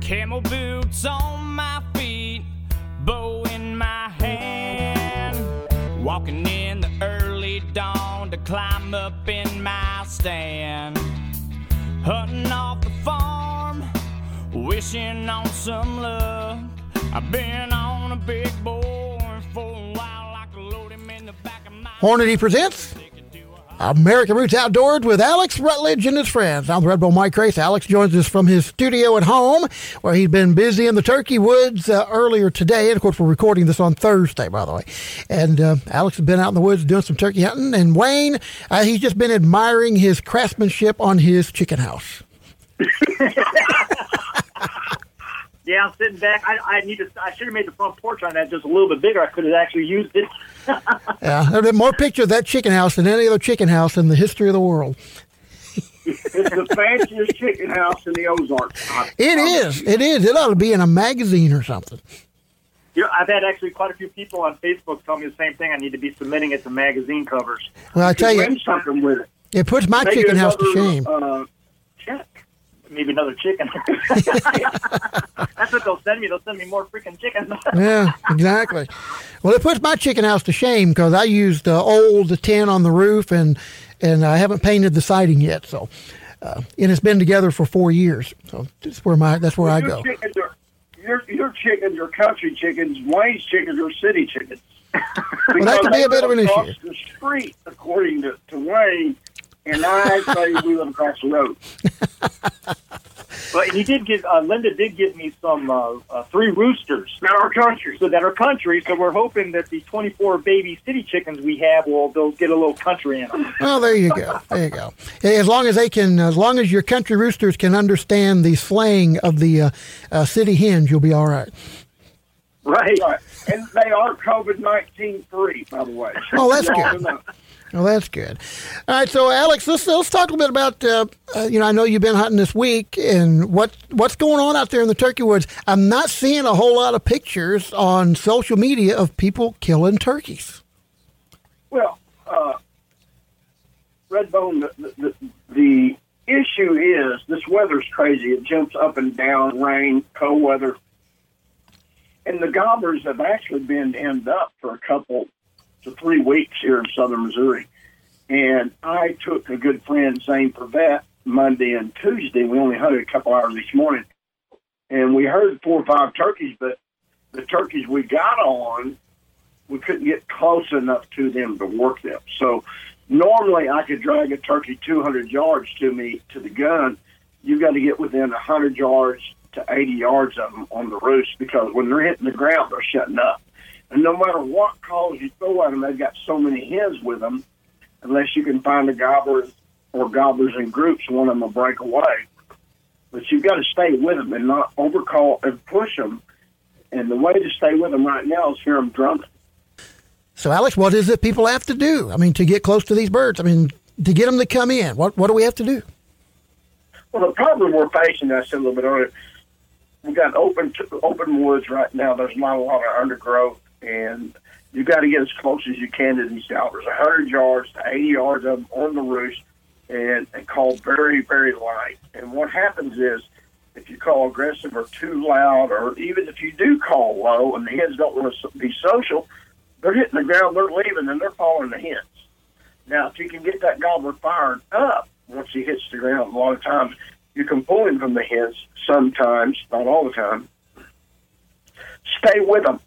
Camel boots on my feet, bow in my hand. Walking in the early dawn to climb up in my stand. Hunting off the farm, wishing on some luck. I've been on a big boy for a while, I could load him in the back of my. Hornady presents American Roots Outdoors with Alex Rutledge and his friends. I'm the Redbone Mike Crace. Alex joins us from his studio at home, where he'd been busy in the turkey woods uh, earlier today. And of course, we're recording this on Thursday, by the way. And uh, Alex has been out in the woods doing some turkey hunting. And Wayne, uh, he's just been admiring his craftsmanship on his chicken house. Yeah, I'm sitting back. I, I need to. I should have made the front porch on that just a little bit bigger. I could have actually used it. Yeah, there have been more pictures of that chicken house than any other chicken house in the history of the world. It's the fanciest chicken house in the Ozarks. It is. It is. It ought to be in a magazine or something. You know, I've had actually quite a few people on Facebook tell me the same thing. I need to be submitting it to magazine covers. Well, I tell you, something with it. it puts my Maybe chicken house to shame. Uh, check. Maybe another chicken. That's what they'll send me. They'll send me more freaking chickens. Yeah, exactly. Well, it puts my chicken house to shame because I used uh, old tin on the roof and and I haven't painted the siding yet. So, uh, and it's been together for four years. So that's where my that's where I your go. Chickens are, your, your chickens are country chickens. Wayne's chickens are city chickens. Well, that could be a bit of an Across issue. the street, according to, to Wayne, and I say we live across the road. but he did give. Uh, Linda did give me some uh, uh, three roosters. that are country. So that are country. So we're hoping that the 24 baby city chickens we have will they'll get a little country in them. Well, there you go. There you go. As long as they can, as long as your country roosters can understand the slang of the uh, uh, city hens, you'll be all right. Right. Right. And they are COVID 19 free, by the way. Oh, that's good. Well, that's good. All right, so Alex, let's let's talk a little bit about. Uh, uh, you know, I know you've been hunting this week, and what what's going on out there in the turkey woods. I'm not seeing a whole lot of pictures on social media of people killing turkeys. Well, uh, Redbone, the, the, the issue is this weather's crazy. It jumps up and down, rain, cold weather. And the gobblers have actually been end up for a couple to three weeks here in southern Missouri. And I took a good friend, Zane Prevet, Monday and Tuesday. We only hunted a couple hours this morning. And we heard four or five turkeys, but the turkeys we got on we couldn't get close enough to them to work them. So normally I could drag a turkey 200 yards to me to the gun. You've got to get within 100 yards to 80 yards of them on the roost because when they're hitting the ground, they're shutting up. And no matter what calls you throw at them, they've got so many hens with them. Unless you can find a gobbler or gobblers in groups, one of them will break away. But you've got to stay with them and not overcall and push them. And the way to stay with them right now is hear them drumming. So, Alex, what is it people have to do? I mean, to get close to these birds. I mean, to get them to come in. What what do we have to do? Well, the problem we're facing, I said a little bit earlier, we've got open open woods right now. There's not a lot of undergrowth, and you've got to get as close as you can to these gobblers, 100 yards to 80 yards of them on the roost, and, and call very, very light. And what happens is, if you call aggressive or too loud, or even if you do call low and the hens don't want to be social, they're hitting the ground, they're leaving, and they're following the hens. Now, if you can get that gobbler fired up once he hits the ground, a lot of times you can pull him from the hens. Sometimes, not all the time. Stay with them.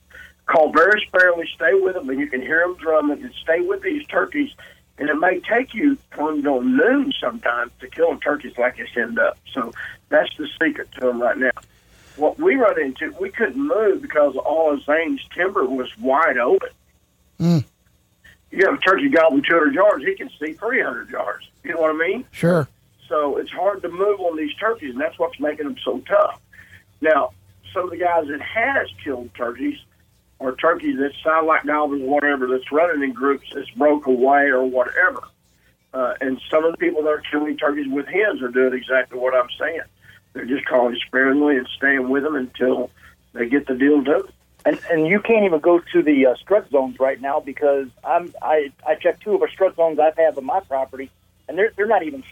Call very sparingly. Stay with them, and you can hear them drumming. And stay with these turkeys. And it may take you from noon sometimes to kill turkeys like this end up. So that's the secret to them right now. What we run into, we couldn't move because all of Zane's timber was wide open. Mm. You have a turkey gobbling 200 yards, he can see 300 yards. You know what I mean? Sure. So it's hard to move on these turkeys, and that's what's making them so tough. Now, some of the guys that has killed turkeys are turkeys that sound like gobblers, whatever, that's running in groups that's broke away or whatever. Uh, and some of the people that are killing turkeys with hens are doing exactly what I'm saying. They're just calling sparingly and staying with them until they get the deal done. And and you can't even go to the uh, strut zones right now because I'm I I checked two of our strut zones I've had on my property, and they're they're not even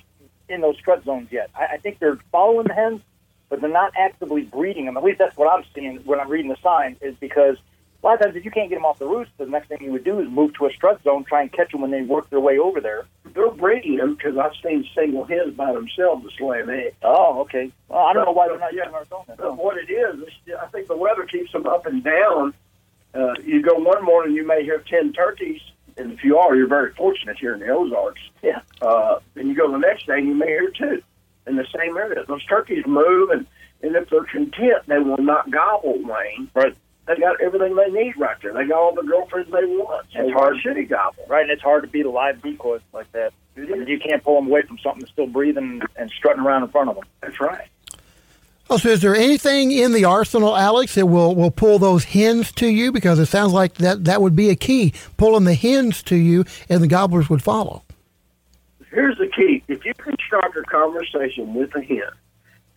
in those strut zones yet. I, I think they're following the hens, but they're not actively breeding them. At least that's what I'm seeing when I'm reading the sign. Is because a lot of times if you can't get them off the roost, the next thing you would do is move to a strut zone, try and catch them when they work their way over there. They're breeding them because I've seen single hens by themselves laying eggs. Oh, okay. Well, I don't know why they're not using our zone. But what it is, is I think the weather keeps them up and down. Uh, you go one morning, you may hear ten turkeys, and if you are, you're very fortunate here in the Ozarks. Yeah. Uh, and you go the next day, and you may hear two in the same area. Those turkeys move, and, and if they're content, they will not gobble, Wayne. Right. They got everything they need right there. They got all the girlfriends they want. It's why hard. should he gobble? Right, and it's hard to beat a live decoy like that. I mean, you can't pull them away from something that's still breathing and strutting around in front of them. That's right. Oh, so is there anything in the arsenal, Alex, that will, will pull those hens to you? Because it sounds like that, that would be a key, pulling the hens to you, and the gobblers would follow. Here's the key: if you can start a conversation with a hen,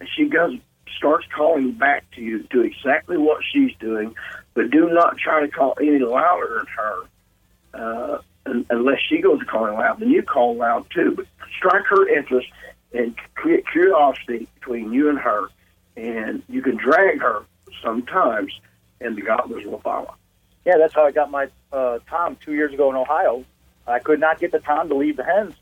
and she goes starts calling back to you, do exactly what she's doing, but do not try to call any louder than her. Uh, unless she goes to calling loud, then you call loud too. But strike her interest and create curiosity between you and her, and you can drag her sometimes, and the gobblers will follow. Yeah, that's how I got my uh, tom two years ago in Ohio. I could not get the tom to leave the hens.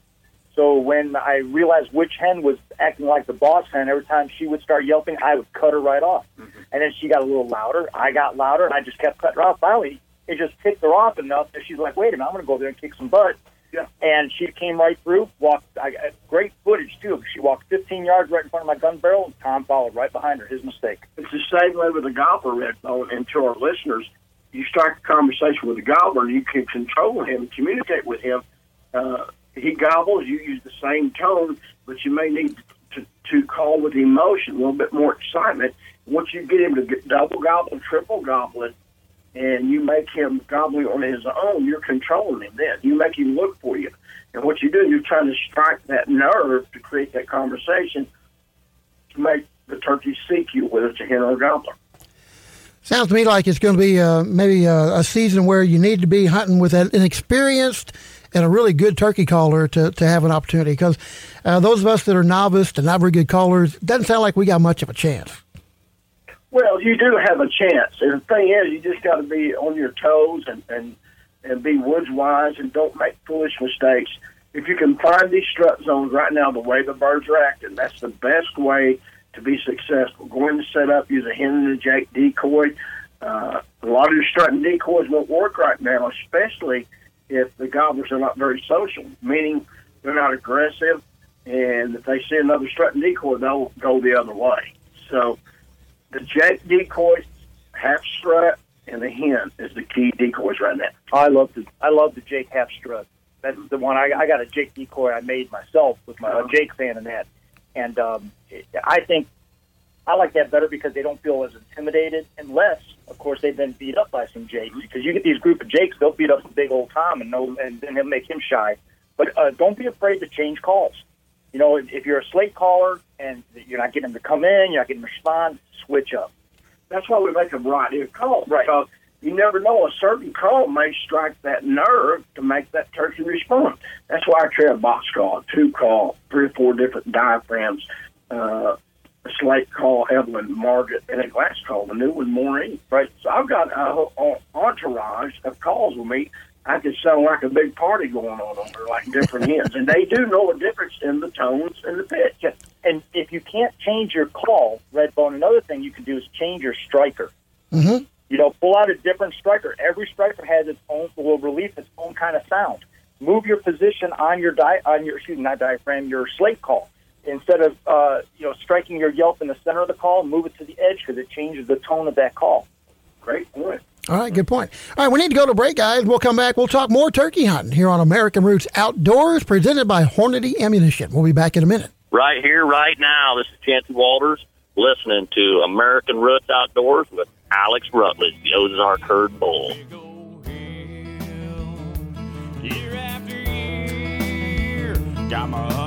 So when I realized which hen was acting like the boss hen, every time she would start yelping, I would cut her right off. And then she got a little louder. I got louder, and I just kept cutting her off. Finally, it just ticked her off enough that she's like, "Wait a minute, I'm going to go there and kick some butt." Yeah. And she came right through. Walked. I got great footage too. She walked 15 yards right in front of my gun barrel, and Tom followed right behind her. His mistake. It's the same way with the gobbler, Redbone. And to our listeners, you start a conversation with the gobbler, you can control him, communicate with him. Uh, he gobbles, you use the same tone, but you may need to, to call with emotion, a little bit more excitement. Once you get him to get double gobble, triple gobbling, and you make him gobbling on his own, you're controlling him then. You make him look for you. And what you do, you're trying to strike that nerve to create that conversation to make the turkey seek you, whether it's a hen or a gobbler. Sounds to me like it's going to be uh, maybe a, a season where you need to be hunting with an, an experienced and a really good turkey caller to, to have an opportunity. Because uh, those of us that are novice and not very good callers, doesn't sound like we got much of a chance. Well, you do have a chance. And the thing is, you just got to be on your toes and, and, and be woods wise and don't make foolish mistakes. If you can find these strut zones right now, the way the birds are acting, that's the best way to be successful. Going to set up, use a hen and a jake decoy. Uh, a lot of your strutting decoys won't work right now, especially if the gobblers are not very social, meaning they're not aggressive. And if they see another strutting decoy, they'll go the other way. So the jake decoys, half strut, and the hen is the key decoys right now. I love the I love the Jake half strut. That's the one I, I got a Jake decoy I made myself with my a Jake fan in that, and um, I think I like that better because they don't feel as intimidated, unless of course they've been beat up by some Jakes. Because you get these group of Jakes, they'll beat up big old Tom, and no, and then he'll make him shy. But uh, don't be afraid to change calls. You know, if, if you're a slate caller and you're not getting them to come in, you're not getting them to respond, switch up. That's why we make them right here calls. Right. Because you never know, a certain call may strike that nerve to make that turkey respond. That's why I try a box call, two call, three or four different diaphragms, uh, slate call, Evelyn, Margaret, and a glass call, the new one, Maureen. Right. So I've got a whole entourage of calls with me. I could sound like a big party going on over there, like different hens. And they do know a difference in the tones and the pitch. And if you can't change your call, Redbone, another thing you can do is change your striker. Mm-hmm. You know, pull out a different striker. Every striker has its own will release its own kind of sound. Move your position on your di- on your excuse me, not diaphragm, your slate call. Instead of uh, you know striking your yelp in the center of the call, move it to the edge because it changes the tone of that call. Great point. All right, good point. All right, we need to go to break, guys. We'll come back. We'll talk more turkey hunting here on American Roots Outdoors, presented by Hornady Ammunition. We'll be back in a minute. right here, right now. This is Chancey Walters listening to American Roots Outdoors with Alex Rutledge, the Ozark Herd Bull. Big old hill, year after year. Got my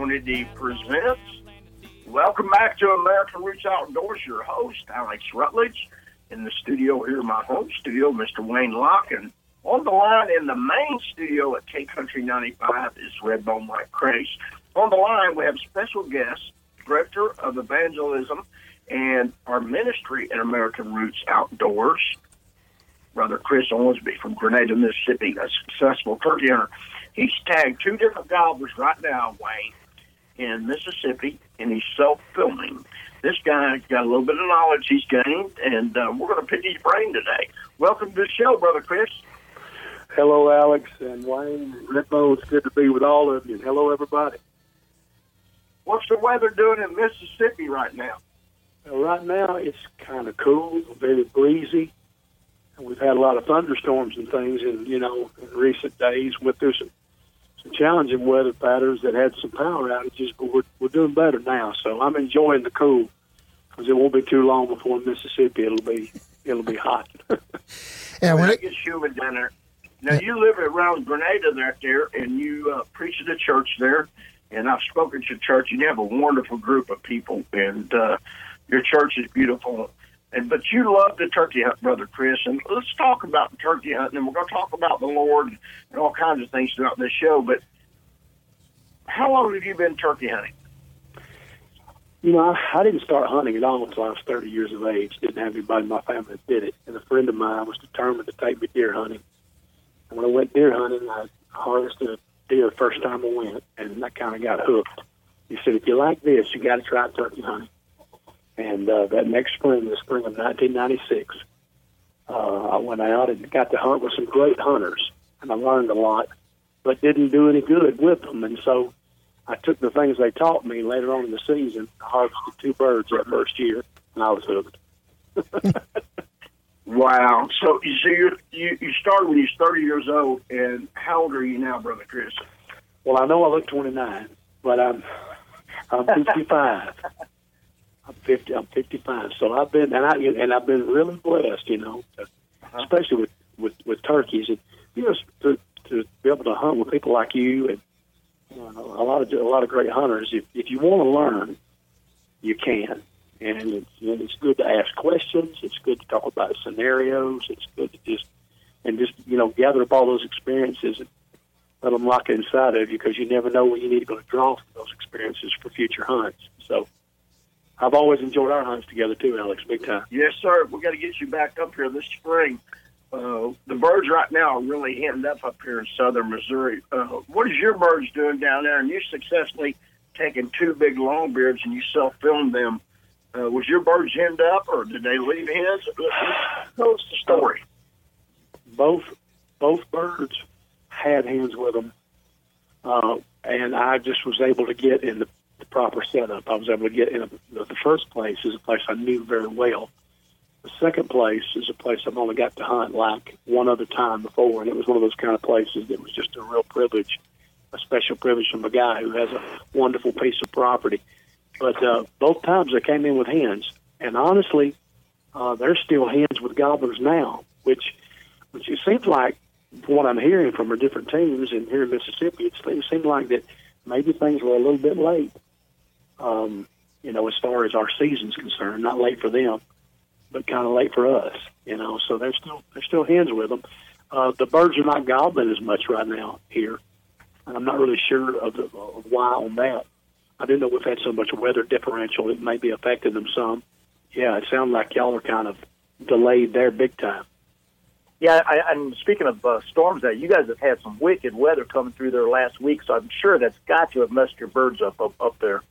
Opportunity presents. Welcome back to American Roots Outdoors. Your host, Alex Rutledge, in the studio here, my home studio, Mr. Wayne Locke, and on the line in the main studio at K Country 95 is Redbone Mike Crace. On the line, we have special guest, Director of Evangelism and our ministry at American Roots Outdoors, Brother Chris Owensby from Grenada, Mississippi, a successful turkey hunter. He's tagged two different gobblers right now, Wayne, in Mississippi, and he's self-filming. This guy's got a little bit of knowledge he's gained, and uh, we're going to pick his brain today. Welcome to the show, Brother Chris. Hello, Alex and Wayne. Redbone, it's good to be with all of you. And hello, everybody. What's the weather doing in Mississippi right now? Uh, right now, it's kind of cool, very breezy. And we've had a lot of thunderstorms and things, and you know, in recent days, went through some some challenging weather patterns that had some power outages, but we're we're doing better now. So I'm enjoying the cool because it won't be too long before in Mississippi it'll be it'll be hot. Yeah, when it gets humid down there. Now you live around Grenada there, there, and you uh, preach at a church there. And I've spoken to church, and you have a wonderful group of people, and uh, your church is beautiful. And but you love the turkey hunt, brother Chris. And let's talk about the turkey hunt, and we're going to talk about the Lord and all kinds of things throughout this show. But how long have you been turkey hunting? You know, I, I didn't start hunting at all until I was 30 years of age. Didn't have anybody in my family that did it. And a friend of mine was determined to take me deer hunting. And when I went deer hunting, I harvested a deer the first time I went, and I kind of got hooked. He said, if you like this, you got to try turkey hunting. And uh, that next spring, the spring of 1996, uh, I went out and got to hunt with some great hunters, and I learned a lot, but didn't do any good with them. And so I took the things they taught me later on in the season, harvested two birds that first year, and I was hooked. Wow. So you see, you you you started when you was 30 years old, and how old are you now, brother Chris? Well, I know I look 29, but I'm I'm 55. I'm 50. I'm 55. So I've been and I and I've been really blessed, you know, uh-huh. especially with with with turkeys and you know to to be able to hunt with people like you and you know, a lot of a lot of great hunters. If if you want to learn, you can. And it's, know, it's good to ask questions. It's good to talk about scenarios. It's good to just and just you know gather up all those experiences and let them lock inside of you because you never know when you need to go to draw from those experiences for future hunts. So I've always enjoyed our hunts together too, Alex, big time. Yes, sir. We got to get you back up here this spring. Uh, the birds right now are really hitting up up here in southern Missouri. Uh, what is your birds doing down there? And you successfully taken two big longbeards and you self-filmed them. Uh, was your birds henned up, or did they leave hens? us the story? both both birds had hens with them, uh, and I just was able to get in the, the proper setup. I was able to get in a, the, first place is a place I knew very well. The second place is a place I've only got to hunt like one other time before, and it was one of those kind of places that was just a real privilege, a special privilege from a guy who has a wonderful piece of property. But uh, both times I came in with hens, and honestly, uh, there's still hens with gobblers now, which which it seems like, what I'm hearing from our different teams in here in Mississippi, it seems like that maybe things were a little bit late. Um, you know, as far as our season's concerned, not late for them, but kind of late for us. You know, so there's still there's still hens with them. Uh, the birds are not gobbling as much right now here, and I'm not really sure of, the, of why on that. I do know we've had so much weather differential; it may be affecting them some. Yeah, it sounds like y'all are kind of delayed there big time. Yeah, I, and speaking of uh, storms, that you guys have had some wicked weather coming through there last week, so I'm sure that's got to have messed your birds up up, up there.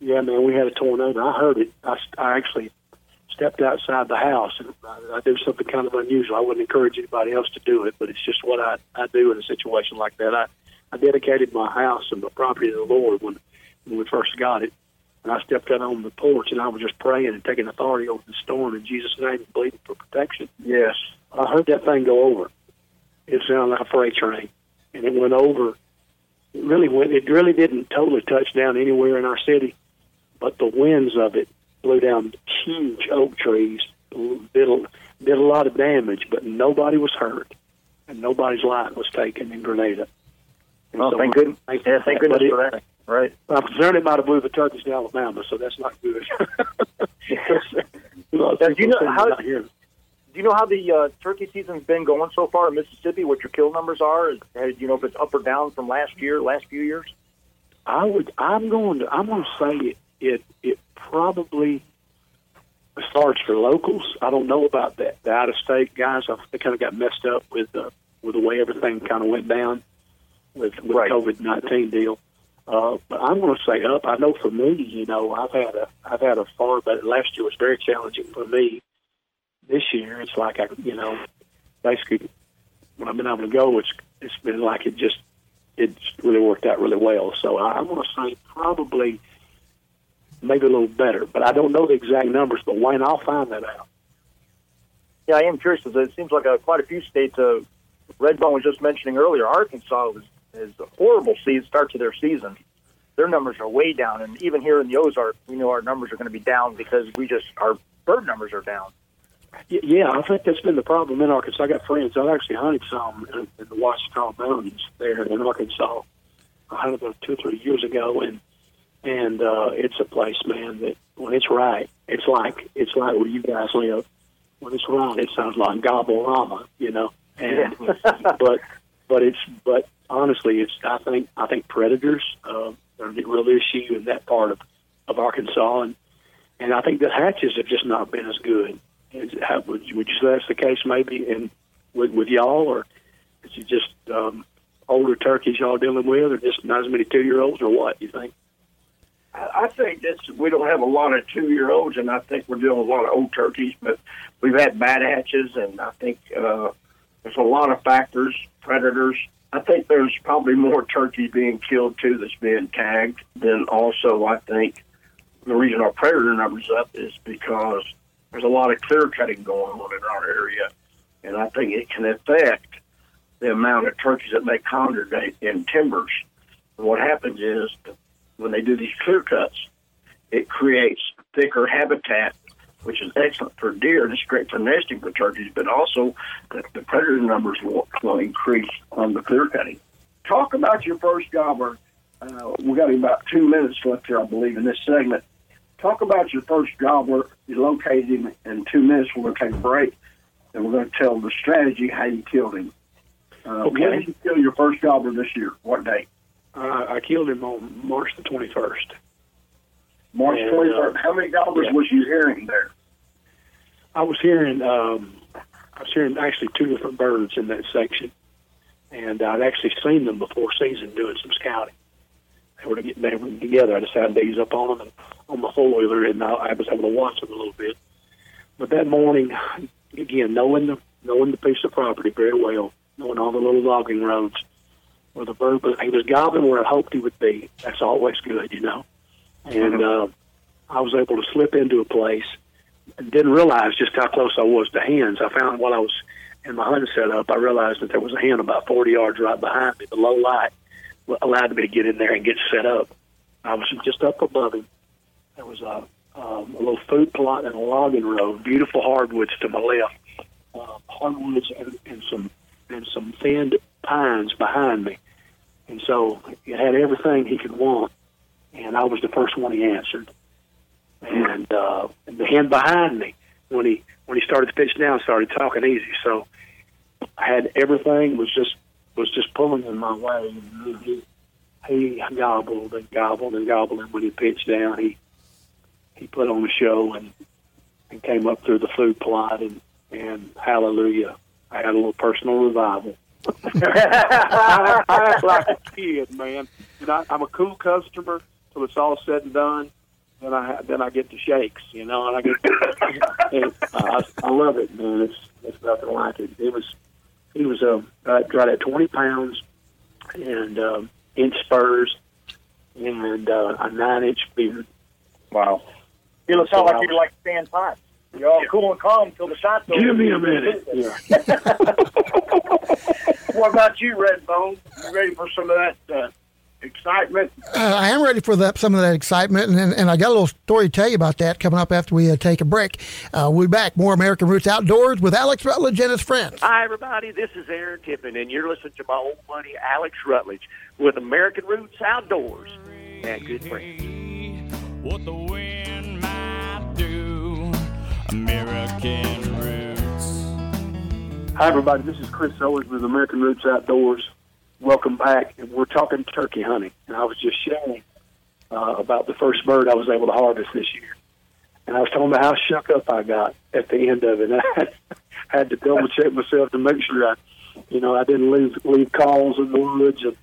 Yeah, man, we had a tornado. I heard it. I, I actually stepped outside the house, and I, I do something kind of unusual. I wouldn't encourage anybody else to do it, but it's just what I, I do in a situation like that. I, I dedicated my house and my property to the Lord when, when we first got it. And I stepped out on the porch, and I was just praying and taking authority over the storm in Jesus' name, and bleeding for protection. Yes. I heard that thing go over. It sounded like a freight train, and it went over. It really went. It really didn't totally touch down anywhere in our city, but the winds of it blew down huge oak trees. Did a, did a lot of damage, but nobody was hurt, and nobody's life was taken in Grenada. And Well, thank goodness. thank- Yeah, thank goodness it- for that. Right. I'm concerned it might have blew the turkeys to Alabama, so that's not good. you do you know how-. Do you know how the uh, turkey season's been going so far in Mississippi? What your kill numbers are? Is, you know if it's up or down from last year, last few years? I would. I'm going to. I'm going to say it. It, it probably starts for locals. I don't know about that. The out of state guys, I, they kind of got messed up with uh, with the way everything kind of went down with with Right. COVID nineteen deal. Uh, but I'm going to say up. I know for me, you know, I've had a I've had a far, but last year was very challenging for me. This year, it's like I, you know, basically when I've been able to go, it's it's been like it just it's really worked out really well. So I, I'm going to say probably maybe a little better, but I don't know the exact numbers. But Wayne, I'll find that out. Yeah, I am curious. 'cause It seems like uh, quite a few states. Uh, Redbone was just mentioning earlier. Arkansas was is a horrible season start to their season. Their numbers are way down, and even here in the Ozark, we know our numbers are going to be down because we just our bird numbers are down. Yeah, I think that's been the problem in Arkansas. I got friends. I actually hunted some in, in the Ouachita Mountains there in Arkansas. I hunted there two or three years ago, and and uh, it's a place, man, that when it's right, it's like it's like where you guys live. When it's right, it sounds like Gobble Rama, you know. And but but it's but honestly, it's I think I think predators uh, are a real issue in that part of of Arkansas, and and I think the hatches have just not been as good. Is, how, would, you, would you say that's the case maybe in with, with y'all, or is it just um, older turkeys y'all dealing with, or just not as many two year olds, or what? You think? I think that's we don't have a lot of two year olds, and I think we're with a lot of old turkeys. But we've had bad hatches, and I think uh, there's a lot of factors, predators. I think there's probably more turkeys being killed too that's being tagged. Then also, I think the reason our predator numbers up is because there's a lot of clear cutting going on in our area, and I think it can affect the amount of turkeys that may congregate in timbers. And what happens is when they do these clear cuts, it creates thicker habitat, which is excellent for deer it's great for nesting for turkeys, but also the, the predator numbers will, will increase on the clear cutting. Talk about your first gobbler. Uh, we got about two minutes left here, I believe, in this segment. Talk about your first gobbler. You located him in two minutes. We're going to take a break, and we're going to tell the strategy how you killed him. Uh, Okay. When did you kill your first gobbler this year? What date? Uh, I killed him on March the twenty first. March And, 23rd. uh, How many gobblers yeah. was you hearing there? I was hearing um, I was hearing actually two different birds in that section, and I'd actually seen them before season doing some scouting. They were getting they were together. I decided to ease up on them and on the four wheeler, and I, I was able to watch them a little bit. But that morning, again, knowing the knowing the piece of property very well, knowing all the little logging roads where the bird was, he was gobbling where I hoped he would be. That's always good, you know. And uh, I was able to slip into a place and didn't realize just how close I was to hens. I found while I was in my hunting setup, I realized that there was a hen about 40 yards right behind me. The low light allowed me to get in there and get set up. I was just up above him. There was a, um, a little food plot and a logging road, beautiful hardwoods to my left, uh, hardwoods and, and some and some thinned pines behind me. And so it had everything he could want, and I was the first one he answered and uh, the hen behind me when he when he started to pitch down started talking easy. So I had everything was just was just pulling in my way. And he he gobbled and gobbled and gobbled, and when he pitched down, he he put on a show and and came up through the food plot and and hallelujah, I had a little personal revival. I, I act like a kid, man. And I, I'm a cool customer till it's all said and done then I then I get the shakes, you know, and I get and I, I love it, man. It's it's nothing like it. It was he was uh, uh right at twenty pounds and um, inch spurs and uh, a nine inch beard. Wow. You look sound like you're like Stan Potts. You're all cool and calm until the shot's over. Give me a minute. Yeah. What about you, Redbone? You ready for some of that uh, excitement? Uh, I am ready for that, some of that excitement, and, and I got a little story to tell you about that coming up after we uh, take a break. Uh, we'll be back. More American Roots Outdoors with Alex Rutledge and his friends. Hi, everybody. This is Aaron Tippin, and you're listening to my old buddy Alex Rutledge with American Roots Outdoors. and good friends. What the wind might do. American roots. Hi, everybody. This is Chris Owens with American Roots Outdoors. Welcome back. And we're talking turkey hunting. And I was just sharing uh, about the first bird I was able to harvest this year. And I was talking about how shook up I got at the end of it. And I had, had to double check myself to make sure I, you know, I didn't leave leave calls in the woods. And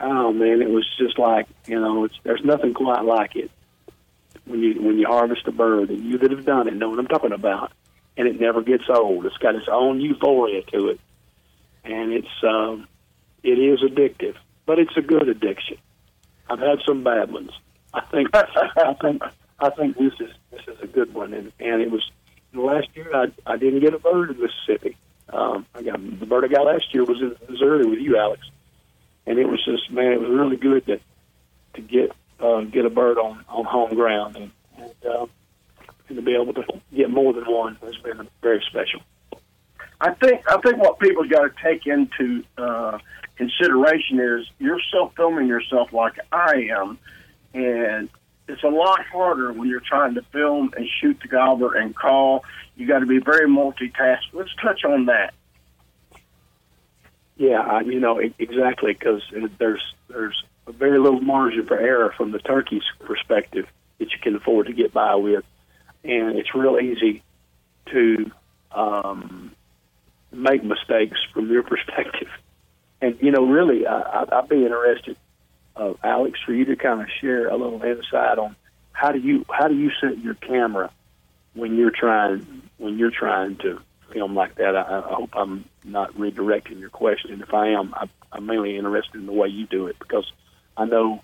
oh man, it was just like you know, it's, there's nothing quite like it when you when you harvest a bird. And you that have done it know what I'm talking about. And it never gets old. It's got its own euphoria to it, and it's um, it is addictive, but it's a good addiction. I've had some bad ones. I think I think I think this is this is a good one, and and it was last year I I didn't get a bird in Mississippi. Um, I got the bird I got last year was in Missouri with you, Alex, and it was just man, it was really good to to get uh, get a bird on on home ground and and, uh, and to be able to get more than one has been very special. I think I think what people got to take into uh, consideration is you're self filming yourself like I am, and it's a lot harder when you're trying to film and shoot the gobbler and call. You got to be very multitask. Let's touch on that. Yeah, I, you know exactly because there's there's a very little margin for error from the turkey's perspective that you can afford to get by with, and it's real easy to um, make mistakes from your perspective. And you know, really, I, I'd be interested, uh, Alex, for you to kind of share a little insight on how do you how do you set your camera when you're trying when you're trying to film like that. I, I hope I'm not redirecting your question. If I am, I, I'm mainly interested in the way you do it because I know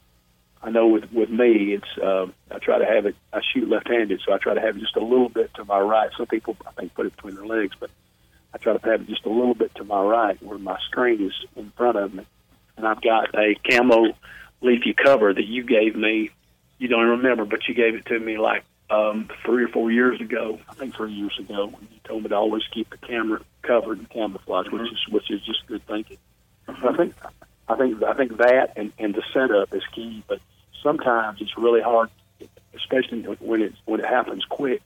I know with with me, it's uh, I try to have it. I shoot left-handed, so I try to have it just a little bit to my right. Some people I think put it between their legs, but I try to have it just a little bit to my right, where my screen is in front of me, and I've got a camo leafy cover that you gave me. You don't remember, but you gave it to me like um, three or four years ago. I think three years ago, when you told me to always keep the camera covered and camouflage, which is which is just good thinking. So I think I think I think that and, and the setup is key, but sometimes it's really hard, especially when it when it happens quick,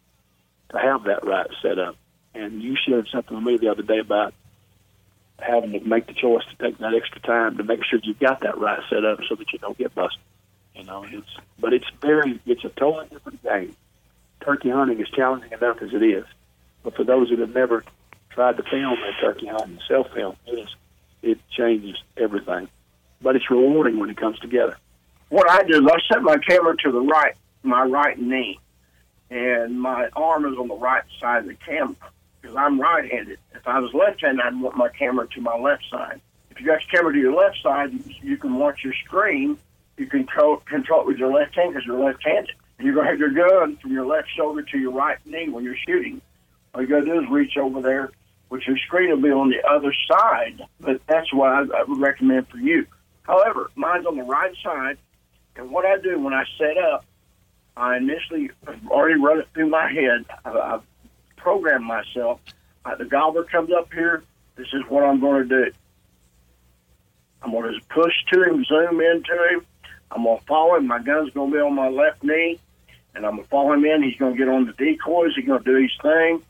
to have that right setup. And you shared something with me the other day about having to make the choice to take that extra time to make sure you've got that right setup so that you don't get busted. You know, it's but it's very it's a totally different game. Turkey hunting is challenging enough as it is, but for those that have never tried to film a turkey hunt self film, it is it changes everything. But it's rewarding when it comes together. What I do is I set my camera to the right, my right knee, and my arm is on the right side of the camera because I'm right-handed. If I was left-handed, I'd want my camera to my left side. If you got your camera to your left side, you, can watch your screen. You can control, control it with your left hand because you're left-handed. And you're going to have your gun from your left shoulder to your right knee when you're shooting. All you got to do is reach over there, which your screen will be on the other side. But that's why I, I would recommend for you. However, mine's on the right side, and what I do when I set up, I initially already run it through my head. I, I've programmed myself. Uh, the gobbler comes up here. This is what I'm going to do. I'm going to push to him, zoom into him. I'm going to follow him. My gun's going to be on my left knee, and I'm going to follow him in. He's going to get on the decoys. He's going to do his thing.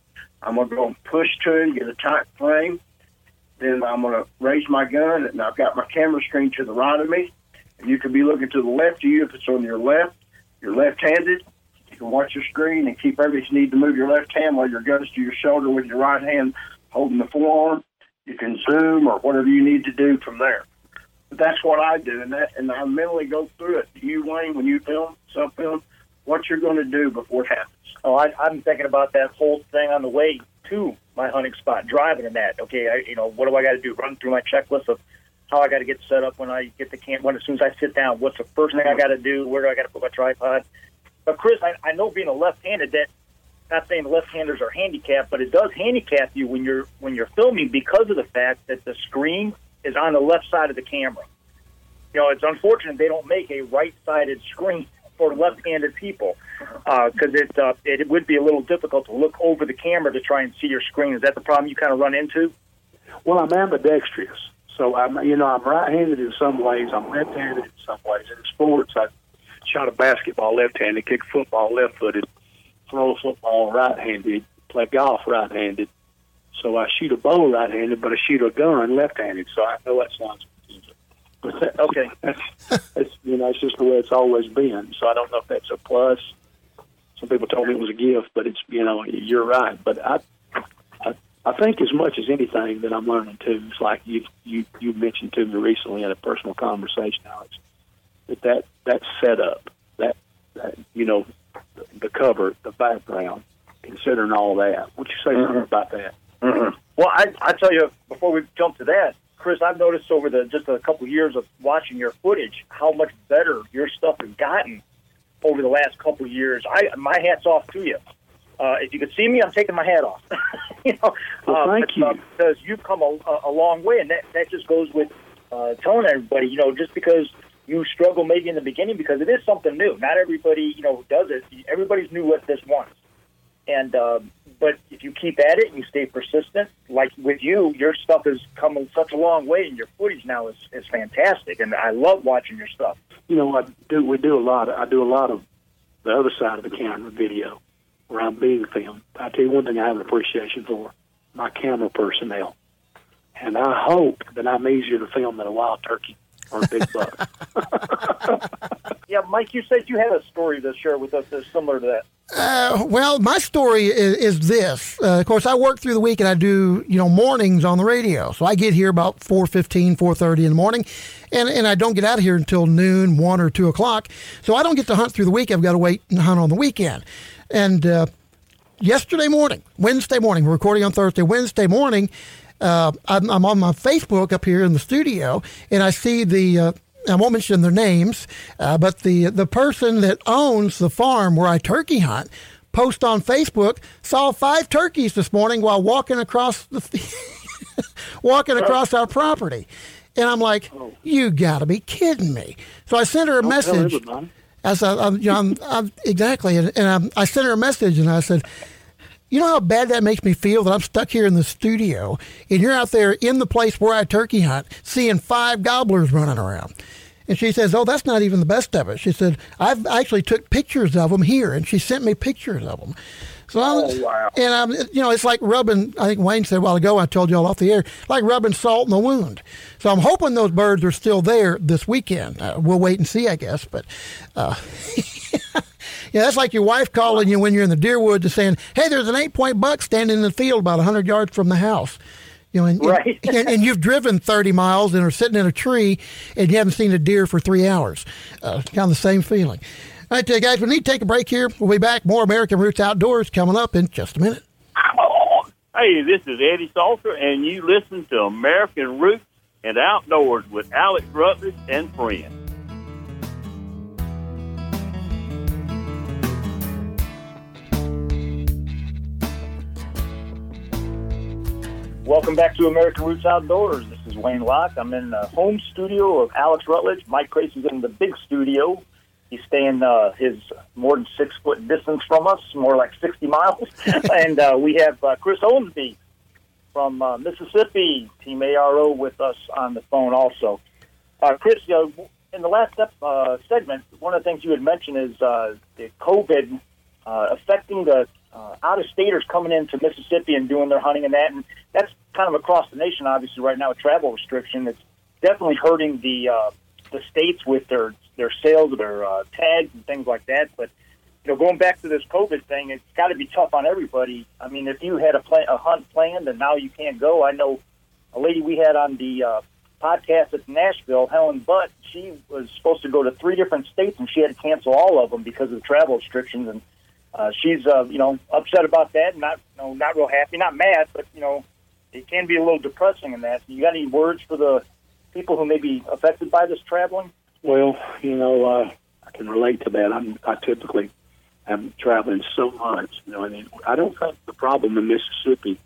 I'm going to go and push to him, get a tight frame. Then I'm going to raise my gun, and I've got my camera screen to the right of me. And you could be looking to the left of you if it's on your left. You're left-handed. You can watch your screen and keep everything. You need to move your left hand while your gun's to your shoulder with your right hand holding the forearm. You can zoom or whatever you need to do from there. But that's what I do, and that and I mentally go through it. You, Wayne, when you film, self film, what you're going to do before it happens. Oh, I, I'm thinking about that whole thing on the way to my hunting spot, driving in that. Okay, I, you know, what do I got to do? Run through my checklist of how I got to get set up when I get the camp. When as soon as I sit down, what's the first thing I got to do? Where do I got to put my tripod? But Chris, I, I know being a left-handed, that not saying left-handers are handicapped, but it does handicap you when you're when you're filming because of the fact that the screen is on the left side of the camera. You know, it's unfortunate they don't make a right-sided screen for left-handed people because it uh, it would be a little difficult to look over the camera to try and see your screen. Is that the problem you kind of run into? Well, I'm ambidextrous, so I'm you know I'm right-handed in some ways. I'm left-handed in some ways. In sports, I shot a basketball left-handed, kick football left-footed, throw a football right-handed, play golf right-handed. So I shoot a bow right-handed, but I shoot a gun left-handed. So I know that sounds Okay. that's, that's you know, it's just the way it's always been. So I don't know if that's a plus. Some people told me it was a gift, but it's you know, you're right. But I, I, I think as much as anything that I'm learning too, it's like you you you mentioned to me recently in a personal conversation, Alex, that that that setup, that that you know, the, the cover, the background, considering all that. What you say something about that? Mm-hmm. Well, I I tell you before we jump to that, Chris, I've noticed over the just a couple years of watching your footage how much better your stuff has gotten over the last couple years. I my hats off to you. Uh, if you could see me, I'm taking my hat off. you know, Well, uh, thank but, you. uh, because you've come a, a- long way, and that that just goes with uh, telling everybody, you know, just because you struggle maybe in the beginning because it is something new. Not everybody, you know, does it. Everybody's new at this once. And uh, but if you keep at it and you stay persistent, like with you, your stuff has come such a long way, and your footage now is, is fantastic. And I love watching your stuff. you know, I do. We do a lot. Of, I do a lot of the other side of the camera video, where I'm being filmed. I tell you one thing I have an appreciation for: my camera personnel, and I hope that I'm easier to film than a wild turkey or big buck. Yeah, Mike, you said you had a story to share with us that's similar to that. Uh, well, my story is, is this. Uh, of course, I work through the week and I do, you know, mornings on the radio. So I get here about 4.15, 4.30 in the morning, and, and I don't get out of here until noon, 1 or 2 o'clock. So I don't get to hunt through the week. I've got to wait and hunt on the weekend. And uh, yesterday morning, Wednesday morning, we're recording on Thursday, Wednesday morning, uh, I'm, I'm on my Facebook up here in the studio, and I see the. Uh, I won't mention their names, uh, but the the person that owns the farm where I turkey hunt post on Facebook saw five turkeys this morning while walking across the walking across our property, and I'm like, "You got to be kidding me!" So I sent her a Don't message. As I, I'm, you know, I'm, I'm, exactly, and, and I'm, I sent her a message, and I said, "You know how bad that makes me feel that I'm stuck here in the studio, and you're out there in the place where I turkey hunt, seeing five gobblers running around." And she says, "Oh, that's not even the best of it." She said, "I've actually took pictures of them here," and she sent me pictures of them. So I was, and um, you know, it's like rubbing. I think Wayne said a while ago. I told you all off the air, like rubbing salt in the wound. So I'm hoping those birds are still there this weekend. Uh, we'll wait and see, I guess. But uh, yeah, that's like your wife calling you when you're in the deer woods and saying, "Hey, there's an eight point buck standing in the field about hundred yards from the house." You know, and, Right. and, and you've driven 30 miles and are sitting in a tree and you haven't seen a deer for three hours. Uh, kind of the same feeling. All right, uh, guys, we need to take a break here. We'll be back. More American Roots Outdoors coming up in just a minute. Hey, this is Eddie Salter, and you listen to American Roots and Outdoors with Alex Rutledge and friends. Welcome back to American Roots Outdoors. This is Wayne Locke. I'm in the home studio of Alex Rutledge. Mike Crace's in the big studio. He's staying uh, his more than six foot distance from us, more like 60 miles. and uh, we have uh, Chris Owensby from uh, Mississippi, Team ARO, with us on the phone also. Uh, Chris, you know, in the last step, uh, segment, one of the things you had mentioned is uh, the COVID uh, affecting the uh, out-of-staters coming into Mississippi and doing their hunting and that, and that's kind of across the nation. Obviously, right now with travel restriction, it's definitely hurting the uh, the states with their their sales their uh, tags and things like that. But you know, going back to this COVID thing, it's got to be tough on everybody. I mean, if you had a plan, a hunt planned and now you can't go, I know a lady we had on the uh, podcast at Nashville, Helen Butt. She was supposed to go to three different states and she had to cancel all of them because of the travel restrictions and. Uh, she's, uh, you know, upset about that. Not, you know, not real happy. Not mad, but you know, it can be a little depressing in that. You got any words for the people who may be affected by this traveling? Well, you know, uh, I can relate to that. I'm, I typically am traveling so much, you know, I and I don't think the problem in Mississippi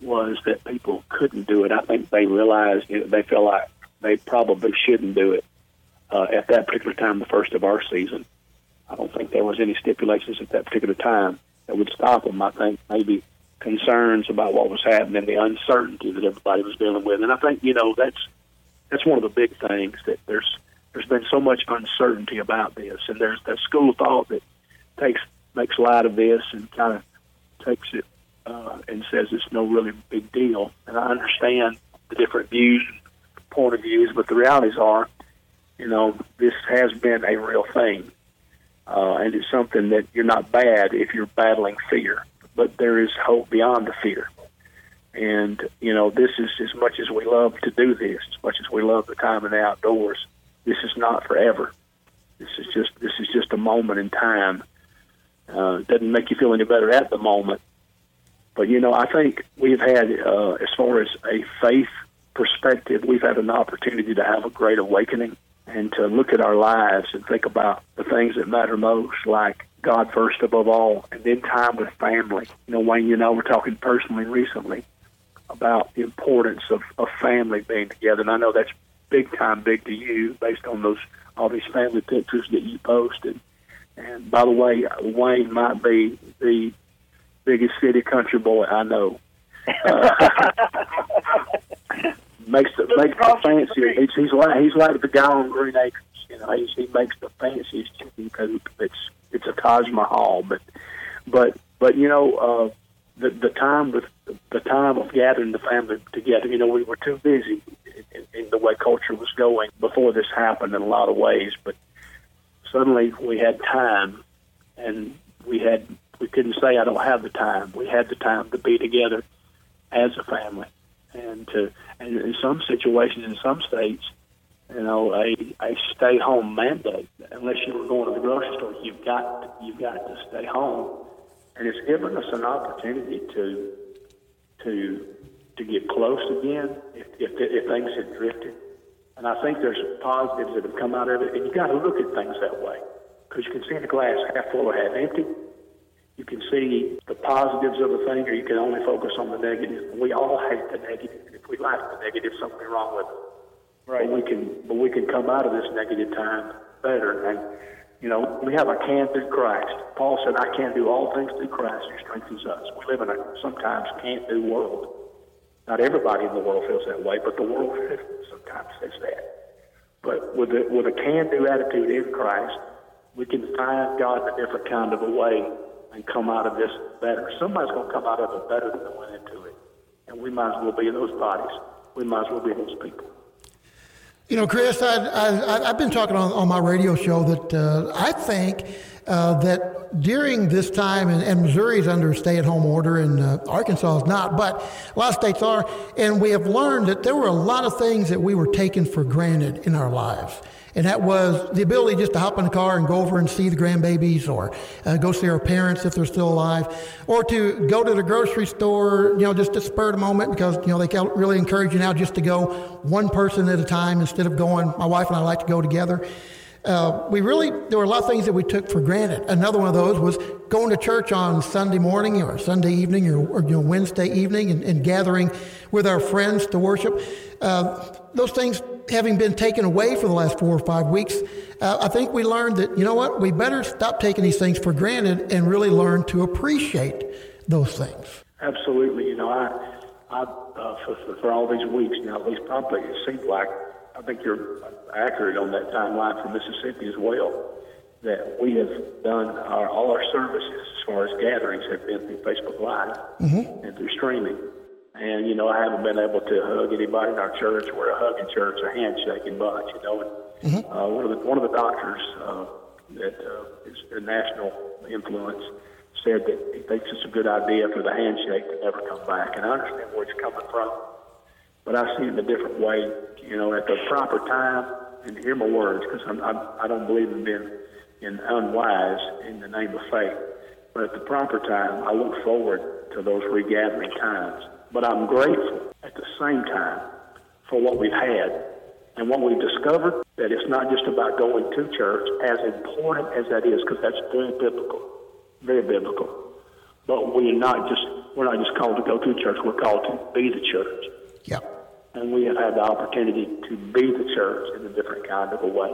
was that people couldn't do it. I think they realized you know, they felt like they probably shouldn't do it uh, at that particular time, the first of our season. I don't think there was any stipulations at that particular time that would stop them. I think maybe concerns about what was happening, the uncertainty that everybody was dealing with, and I think you know that's that's one of the big things that there's there's been so much uncertainty about this, and there's that school of thought that takes makes light of this and kind of takes it uh, and says it's no really big deal. And I understand the different views, point of views, but the realities are, you know, this has been a real thing, uh, and it's something that you're not bad if you're battling fear, but there is hope beyond the fear. And you know, this is as much as we love to do this, as much as we love the time in the outdoors. This is not forever. This is just this is just a moment in time. Uh, doesn't make you feel any better at the moment, but you know, I think we've had, uh, as far as a faith perspective, we've had an opportunity to have a great awakening and to look at our lives and think about the things that matter most, like God first above all, and then time with family. You know, Wayne, you know, we're talking personally recently about the importance of, of family being together. And I know that's big time big to you based on those all these family pictures that you posted. And by the way, Wayne might be the biggest city country boy I know. Uh, makes the makes the fancy. He's, he's like he's like the guy on Green Acres. You know, he's, he makes the fanciest chicken coop. It's it's a Taj Mahal, but but but you know uh, the the time with the time of gathering the family together. You know, we were too busy in, in the way culture was going before this happened in a lot of ways, but suddenly we had time, and we had we couldn't say I don't have the time. We had the time to be together as a family, and to and in some situations, in some states, you know, a a stay home mandate. Unless you were going to the grocery store, you've got you've got to stay home, and it's given us an opportunity to to to get close again if if, if things had drifted. And I think there's positives that have come out of it, and you got to look at things that way because you can see the glass half full or half empty. You can see the positives of a thing, or you can only focus on the negative. We all hate the negative. If we like the negative, something wrong with it. Right. But we can, but we can come out of this negative time better. And you know, we have a can through Christ. Paul said, "I can do all things through Christ who strengthens us." We live in a sometimes can't do world. Not everybody in the world feels that way, but the world sometimes says that. But with a, with a can-do attitude in Christ, we can find God in a different kind of a way and come out of this better. Somebody's going to come out of it better than they went into it, and we might as well be in those bodies. We might as well be those people. You know, Chris, I, I've been talking on, on my radio show that uh, I think uh, that during this time, and, and is under stay at home order, and uh, Arkansas is not, but a lot of states are, and we have learned that there were a lot of things that we were taking for granted in our lives and that was the ability just to hop in the car and go over and see the grandbabies or uh, go see our parents if they're still alive or to go to the grocery store you know just to spur the moment because you know they really encourage you now just to go one person at a time instead of going my wife and i like to go together uh, we really there were a lot of things that we took for granted. Another one of those was going to church on Sunday morning or Sunday evening or, or you know Wednesday evening and, and, gathering with our friends to worship. Uh, those things having been taken away for the last four or five weeks, uh, I think we learned that you know what we better stop taking these things for granted and really learn to appreciate those things. Absolutely, you know I. I, uh, for, for all these weeks now, at least probably it seems like I think you're accurate on that timeline for Mississippi as well. That we have done our, all our services as far as gatherings have been through Facebook Live mm-hmm. and through streaming. And you know, I haven't been able to hug anybody in our church. We're a hugging church, a handshaking bunch. You know, and mm-hmm. uh, one of the one of the doctors uh, that uh, is a national influence said that he thinks it's a good idea for the handshake to never come back. And I understand where it's coming from but I see it in a different way. You know, at the proper time, and hear my words, because I'm, I'm, I don't believe in being in unwise in the name of faith. But at the proper time, I look forward to those regathering times. But I'm grateful at the same time for what we've had and what we've discovered that it's not just about going to church, as important as that is, because that's very biblical, very biblical. But we're not just we're not just called to go to church; we're called to be the church. Yep and we have had the opportunity to be the church in a different kind of a way.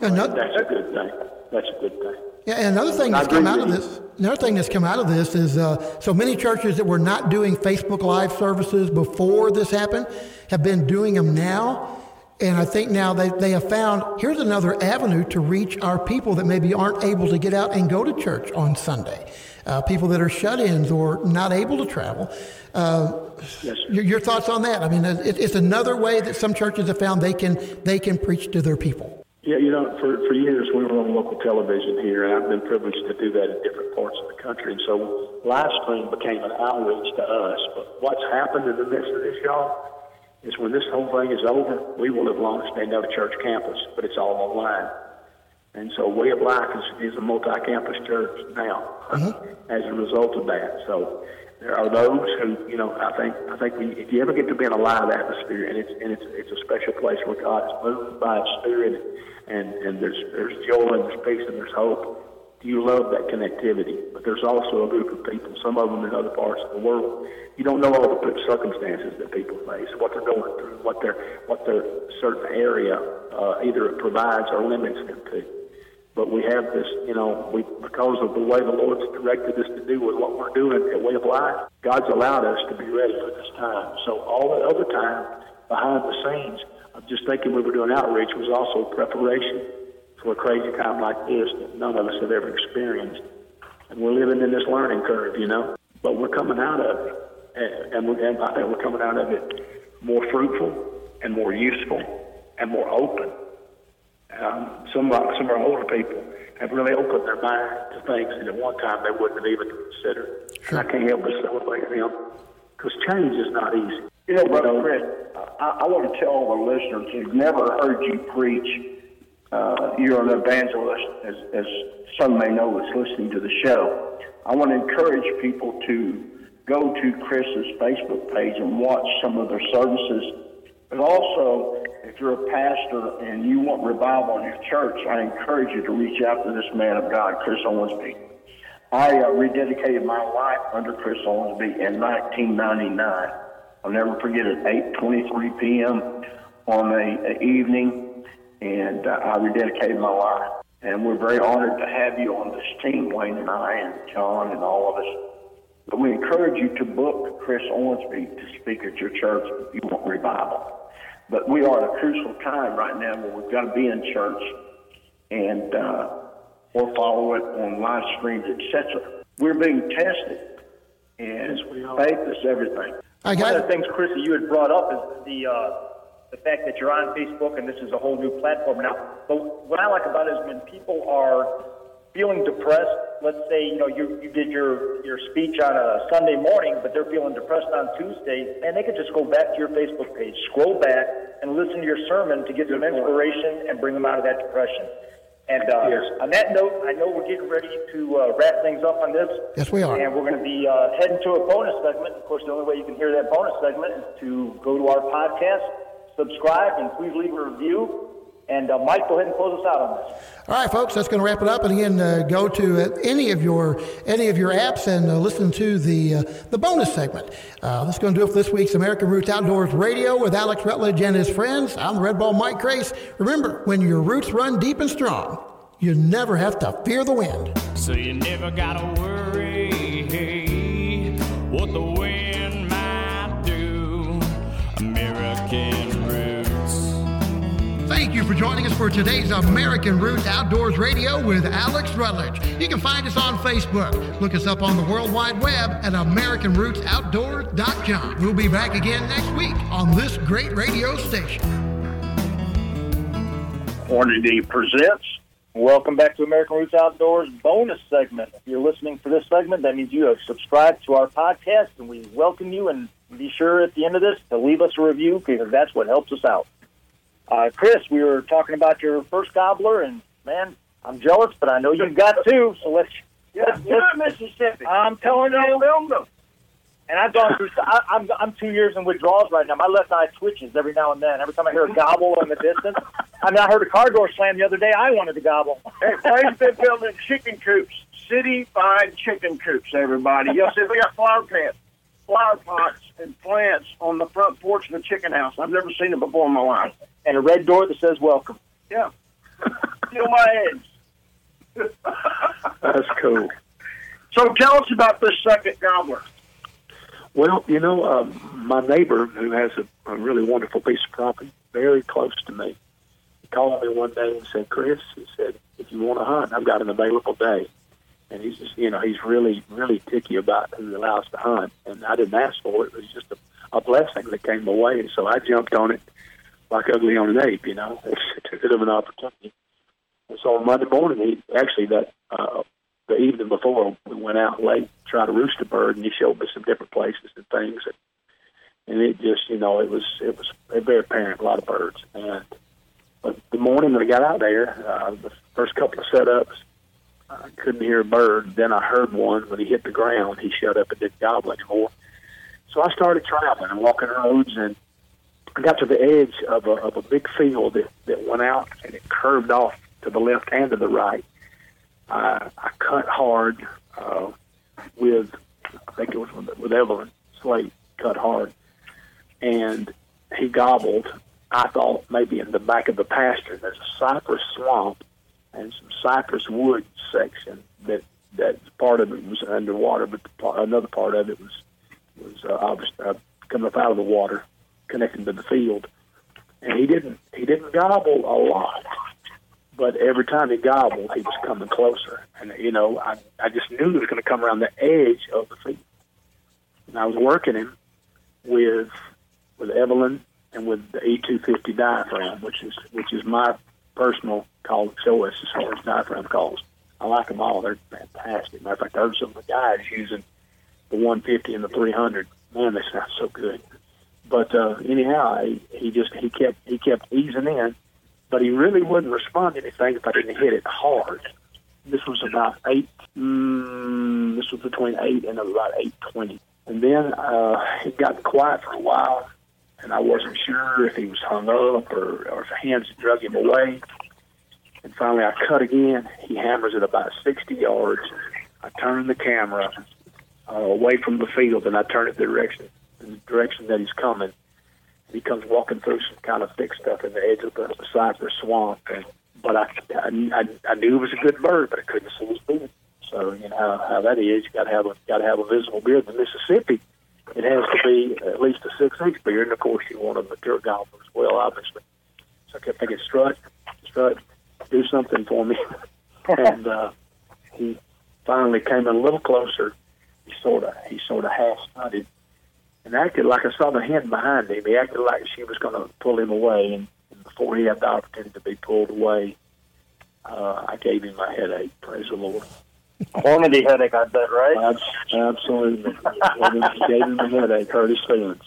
Another, that's a good thing. That's a good thing. Yeah, and another thing that's come out of this, another thing that's come out of this is uh, so many churches that were not doing Facebook Live services before this happened have been doing them now, And I think now they, they have found here's another avenue to reach our people that maybe aren't able to get out and go to church on Sunday. Uh, people that are shut ins or not able to travel. Uh, Yes. your, your thoughts on that? I mean, it, it's another way that some churches have found they can they can preach to their people. Yeah, you know, for, for years we were on local television here, and I've been privileged to do that in different parts of the country. And so live stream became an outreach to us. But what's happened in the midst of this, y'all, is when this whole thing is over, we will have launched another church campus, but it's all online. And so Way of Life is, is a multi-campus church now uh-huh. as a result of that. So there are those who, you know, I think, I think we, if you ever get to be in a live atmosphere, and it's and it's it's a special place where God is moved by His Spirit, and and there's there's joy and there's peace and there's hope. You love that connectivity, but there's also a group of people, some of them in other parts of the world. You don't know all the circumstances that people face, what they're going through, what their what their certain area uh, either provides or limits them to. But we have this, you know, we because of the way the Lord's directed us to do with what we're doing at Way of Life, God's allowed us to be ready for this time. So all the other time behind the scenes, I'm just thinking we were doing outreach was also preparation for a crazy time like this that none of us have ever experienced. And we're living in this learning curve, you know. But we're coming out of it, and, and, we, and I think we're coming out of it more fruitful and more useful and more open. Um, some of our, some of our older people have really opened their mind to things that at one time they wouldn't have even considered. And I can't help but celebrate them because change is not easy. You know, Brother Chris, I, I want to tell all the listeners who've never heard you preach, uh, you're an evangelist, as, as some may know that's listening to the show. I want to encourage people to go to Chris's Facebook page and watch some of their services. But also, if you're a pastor and you want revival in your church, I encourage you to reach out to this man of God, Chris Owensby. I uh, rededicated my life under Chris Owensby in 1999. I'll never forget it, 8:23 p.m. on a, a evening, and uh, I rededicated my life. And we're very honored to have you on this team, Wayne and I, and John, and all of us. But we encourage you to book Chris Owensby to speak at your church if you want revival. But we are at a crucial time right now where we've got to be in church and uh, or follow it on live streams, etc. We're being tested, and faith is everything. I One of the things, Chris, that you had brought up is the uh, the fact that you're on Facebook and this is a whole new platform now. But what I like about it is when people are feeling depressed. Let's say you know you you did your your speech on a Sunday morning, but they're feeling depressed on Tuesday, and they could just go back to your Facebook page, scroll back, and listen to your sermon to get some inspiration and bring them out of that depression. And uh, Yes. on that note, I know we're getting ready to uh, wrap things up on this. Yes, we are. And we're going to be uh, heading to a bonus segment. Of course, the only way you can hear that bonus segment is to go to our podcast, subscribe, and please leave a review. And uh, Mike, go ahead and close us out on this. All right, folks, that's going to wrap it up. And again, uh, go to uh, any of your any of your apps and uh, listen to the uh, the bonus segment. Uh, that's going to do it for this week's American Roots Outdoors Radio with Alex Rutledge and his friends. I'm the Redbone Mike Crace. Remember, when your roots run deep and strong, you never have to fear the wind. So you never gotta worry what the wind Thank you for joining us for today's American Roots Outdoors Radio with Alex Rutledge. You can find us on Facebook. Look us up on the World Wide Web at AmericanRootsOutdoors.com. We'll be back again next week on this great radio station. Hornady presents. Welcome back to American Roots Outdoors bonus segment. If you're listening for this segment, that means you have subscribed to our podcast, and we welcome you. And be sure at the end of this to leave us a review because that's what helps us out. Uh, Chris, we were talking about your first gobbler, and man, I'm jealous, but I know you've got two. So let's. Yeah, let's, you're let's Mississippi. I'm telling you, filmed them. and I've gone through. I, I'm I'm two years in withdrawals right now. My left eye twitches every now and then. Every time I hear a gobble in the distance. I mean, I heard a car door slam the other day. I wanted to gobble. Hey, Frank's been building chicken coops, city-fied chicken coops. Everybody, yes, we got flower plants, flower pots, and plants on the front porch of the chicken house. I've never seen it before in my life. And a red door that says "Welcome." Yeah, steal my eggs. That's cool. So tell us about this second gobbler. Well, you know, um, my neighbor who has a, a really wonderful piece of property, very close to me. He called me one day and said, "Chris," he said, "if you want to hunt, I've got an available day." And he's just, you know, he's really, really ticky about who allows to hunt. And I didn't ask for it; it was just a, a blessing that came my way. And so I jumped on it like ugly on an ape, you know. It's a bit of an opportunity. And so on Monday morning, he actually that uh, the evening before we went out late to try to roost a bird, and he showed me some different places and things. And, and it just, you know, it was it was very apparent a lot of birds. And but the morning that I got out there, uh, the first couple of setups, I couldn't hear a bird. Then I heard one when he hit the ground. He shut up and didn't gobble anymore. So I started traveling and walking roads, and I got to the edge of a, of a big field that, that went out and it curved off to the left and to the right. I, I cut hard uh, with, I think it was with, with Evelyn Slate, cut hard, and he gobbled. I thought maybe in the back of the pasture there's a cypress swamp and some cypress wood section that that part of it was underwater, but part, another part of it was was uh, obviously uh, coming up out of the water, connecting to the field. And he didn't he didn't gobble a lot, but every time he gobbled, he was coming closer. And you know, I I just knew he was going to come around the edge of the field. And I was working him with with Evelyn and with the E250 diaphragm, which is which is my personal call choice as far as diaphragm calls. I like them all; they're fantastic. Matter of fact, I heard some of the guys using the 150 and the 300. Man, they sound so good. But uh, anyhow, he, he just he kept he kept easing in, but he really wouldn't respond to anything if I didn't hit it hard. This was about eight. Mm, this was between eight and about eight twenty, and then uh, it got quiet for a while, and I wasn't sure if he was hung up or, or if the hands drug him away. And finally, I cut again. He hammers it about 60 yards. I turn the camera uh, away from the field, and I turn it the direction, the direction that he's coming. He comes walking through some kind of thick stuff in the edge of the, cypress swamp, and but I, I, I, knew it was a good bird, but I couldn't see his beard. So you know how, how that is. You got to have a got to have a visible beard. In Mississippi, it has to be at least a six inch beard, and of course you want a mature gobbler as well, obviously. So I kept thinking, strut, strut, do something for me. and uh, he finally came in a little closer. He sort of he sort of half strutted and acted like I saw the hand behind him. He acted like she was going to pull him away, and, and before he had the opportunity to be pulled away, uh, I gave him my headache. Praise the Lord. Hornady headache, I bet, right? Abs- absolutely. gave him a headache, hurt his feelings.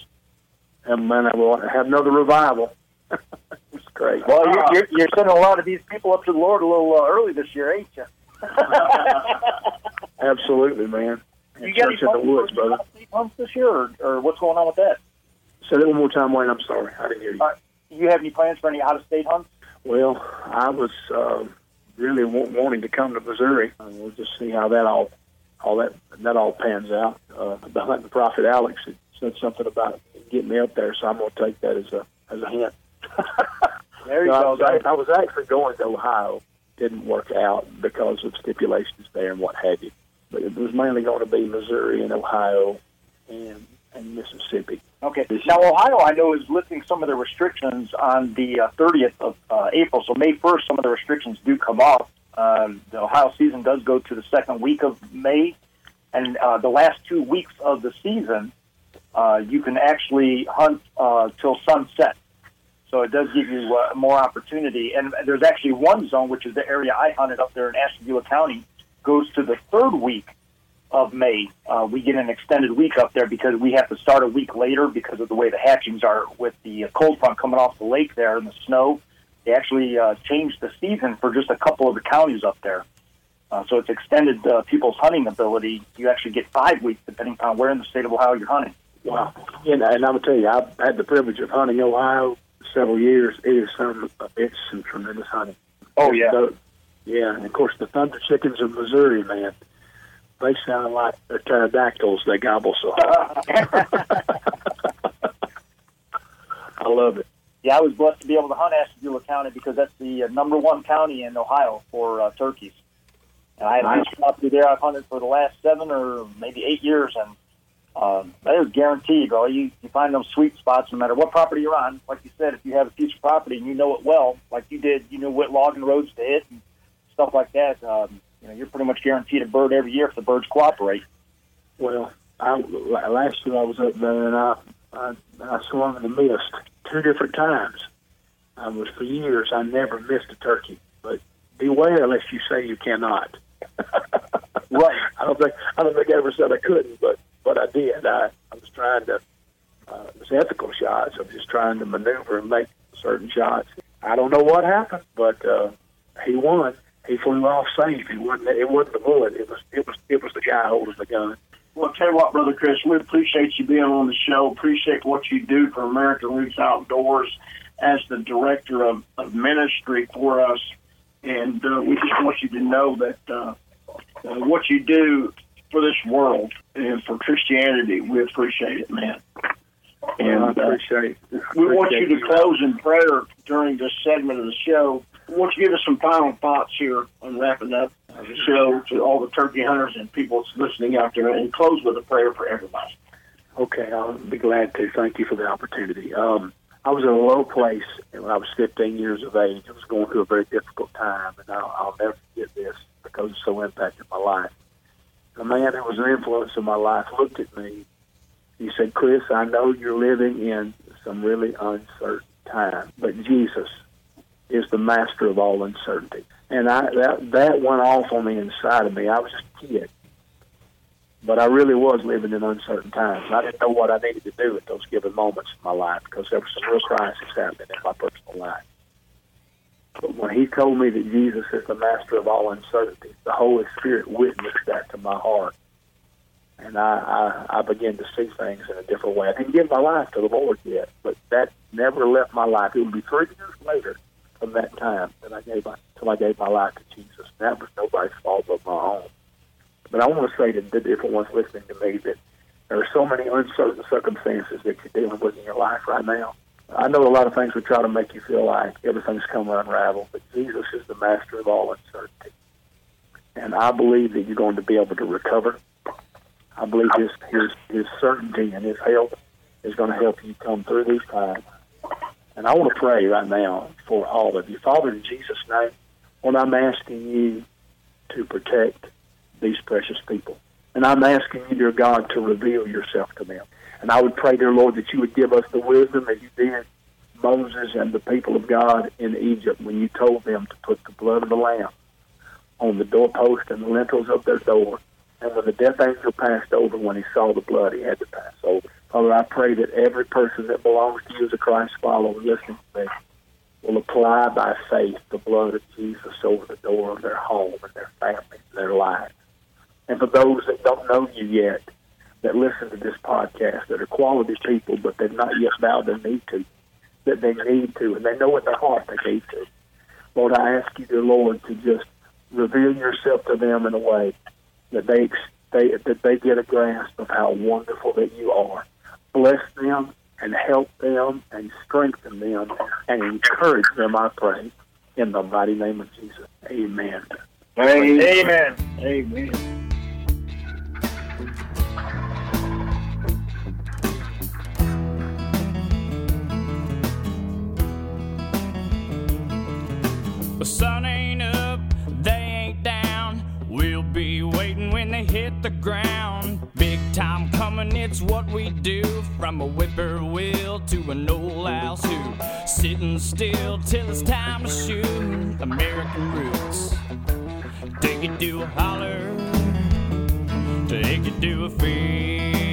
And man, I will have another revival. it's great. Well, you're, you're, you're sending a lot of these people up to the Lord a little uh, early this year, ain't you? Absolutely, man. You got any in the plans woods, for brother. state hunts this year, or, or what's going on with that? Say that one more time, Wayne. I'm sorry. I didn't hear you. Uh, you have any plans for any out-of-state hunts? Well, I was uh, really wa- wanting to come to Missouri. Uh, we'll just see how that all, all that that all pans out. Uh, the prophet Alex had said something about getting me up there, so I'm going to take that as a as a hint. There you No, I, was, I, I was actually going to Ohio. Didn't work out because of stipulations there and what have you. But it was mainly going to be Missouri and Ohio and and Mississippi. Okay. Now, Ohio, I know, is lifting some of the restrictions on the uh, 30th of uh, April. So May 1st, some of the restrictions do come off. Um, the Ohio season does go to the second week of May, and uh, the last two weeks of the season, uh, you can actually hunt uh, till sunset. So it does give you uh, more opportunity. And there's actually one zone, which is the area I hunted up there in Ashtabula County, goes to the third week of May. Uh, we get an extended week up there because we have to start a week later because of the way the hatchings are with the cold front coming off the lake there and the snow. They actually uh, changed the season for just a couple of the counties up there. Uh, so it's extended uh, people's hunting ability. You actually get five weeks depending on where in the state of Ohio you're hunting. Wow. And, and I'm gonna tell you, I've had the privilege of hunting Ohio several years. It is some, it's some tremendous hunting. Oh, yeah. So, yeah, and of course the Thunder Chickens of Missouri, man, they sound like they're pterodactyls. They gobble so hard. I love it. Yeah, I was blessed to be able to hunt Ashtabula County because that's the uh, number one county in Ohio for uh, turkeys. And I have Nice. nice property there. I've hunted for the last seven or maybe eight years, and um, that is guaranteed, bro. You you find those sweet spots no matter what property you're on. Like you said, if you have a piece of property and you know it well, like you did, you know what logging roads to hit and stuff like that. Um, you know, you're pretty much guaranteed a bird every year if the birds cooperate. Well, I, last year I was up there and I, I I swung and missed two different times. I was for years I never missed a turkey, but beware unless you say you cannot. right. I don't think I don't think I ever said I couldn't, but but I did. I I was trying to. Uh, it was ethical shots. I was just trying to maneuver and make certain shots. I don't know what happened, but uh, he won. He flew off safe. It wasn't. It wasn't the bullet. It was. It was. It was the guy holding the gun. Well, tell you what, Brother Chris, we appreciate you being on the show. Appreciate what you do for American Roots Outdoors as the director of, of ministry for us. And uh, we just want you to know that uh, uh, what you do for this world and for Christianity, we appreciate it, man. And I appreciate, uh, we want you to close in prayer during this segment of the show. Why don't you give us some final thoughts here on wrapping up the show to all the turkey hunters and people listening out there and close with a prayer for everybody? Okay, I'll be glad to. Thank you for the opportunity. Um, I was in a low place when I was 15 years of age. I was going through a very difficult time, and I'll, I'll never forget this because it so impacted my life. The man who was an influence in my life looked at me. He said, Chris, I know you're living in some really uncertain time, but Jesus is the master of all uncertainty. And I that that went off on the inside of me. I was just a kid. But I really was living in uncertain times. I didn't know what I needed to do at those given moments in my life because there was some real crisis happening in my personal life. When he told me that Jesus is the master of all uncertainty, the Holy Spirit witnessed that to my heart. And I, I, I began to see things in a different way. I didn't give my life to the Lord yet, but that never left my life. It would be three years later from that time that I gave my, till I gave my life to Jesus. That was nobody's fault but my own. But I want to say to the different ones listening to me that there are so many uncertain circumstances that you're dealing with in your life right now. I know a lot of things would try to make you feel like everything's come to unravel, but Jesus is the master of all uncertainty. And I believe that you're going to be able to recover. I believe his his his certainty and his help is going to help you come through these times. And I want to pray right now for all of you. Father, in Jesus' name, Lord, I'm asking you to protect these precious people. And I'm asking you, dear God, to reveal yourself to them. And I would pray, dear Lord, that you would give us the wisdom that you did Moses and the people of God in Egypt when you told them to put the blood of the lamb on the doorpost and the lintels of their door. And when the death angel passed over, when he saw the blood, he had to pass over. Father, I pray that every person that belongs to you as a Christ follower listening to me will apply by faith the blood of Jesus over the door of their home and their family and their life. And for those that don't know you yet, that listen to this podcast, that are quality people, but they've not yet bowed their knee to, that they need to, and they know in their heart they need to. Lord, I ask you, dear Lord, to just reveal yourself to them in a way that they they that they get a grasp of how wonderful that you are. Bless them and help them and strengthen them and encourage them, I pray, in the mighty name of Jesus. Amen. Amen. Amen. Amen. Sun ain't up, they ain't down. We'll be waiting when they hit the ground. Big time coming, it's what we do. From a whippoorwill to an old house who sitting still till it's time to shoot. American roots. Take it to a holler, take it to a field.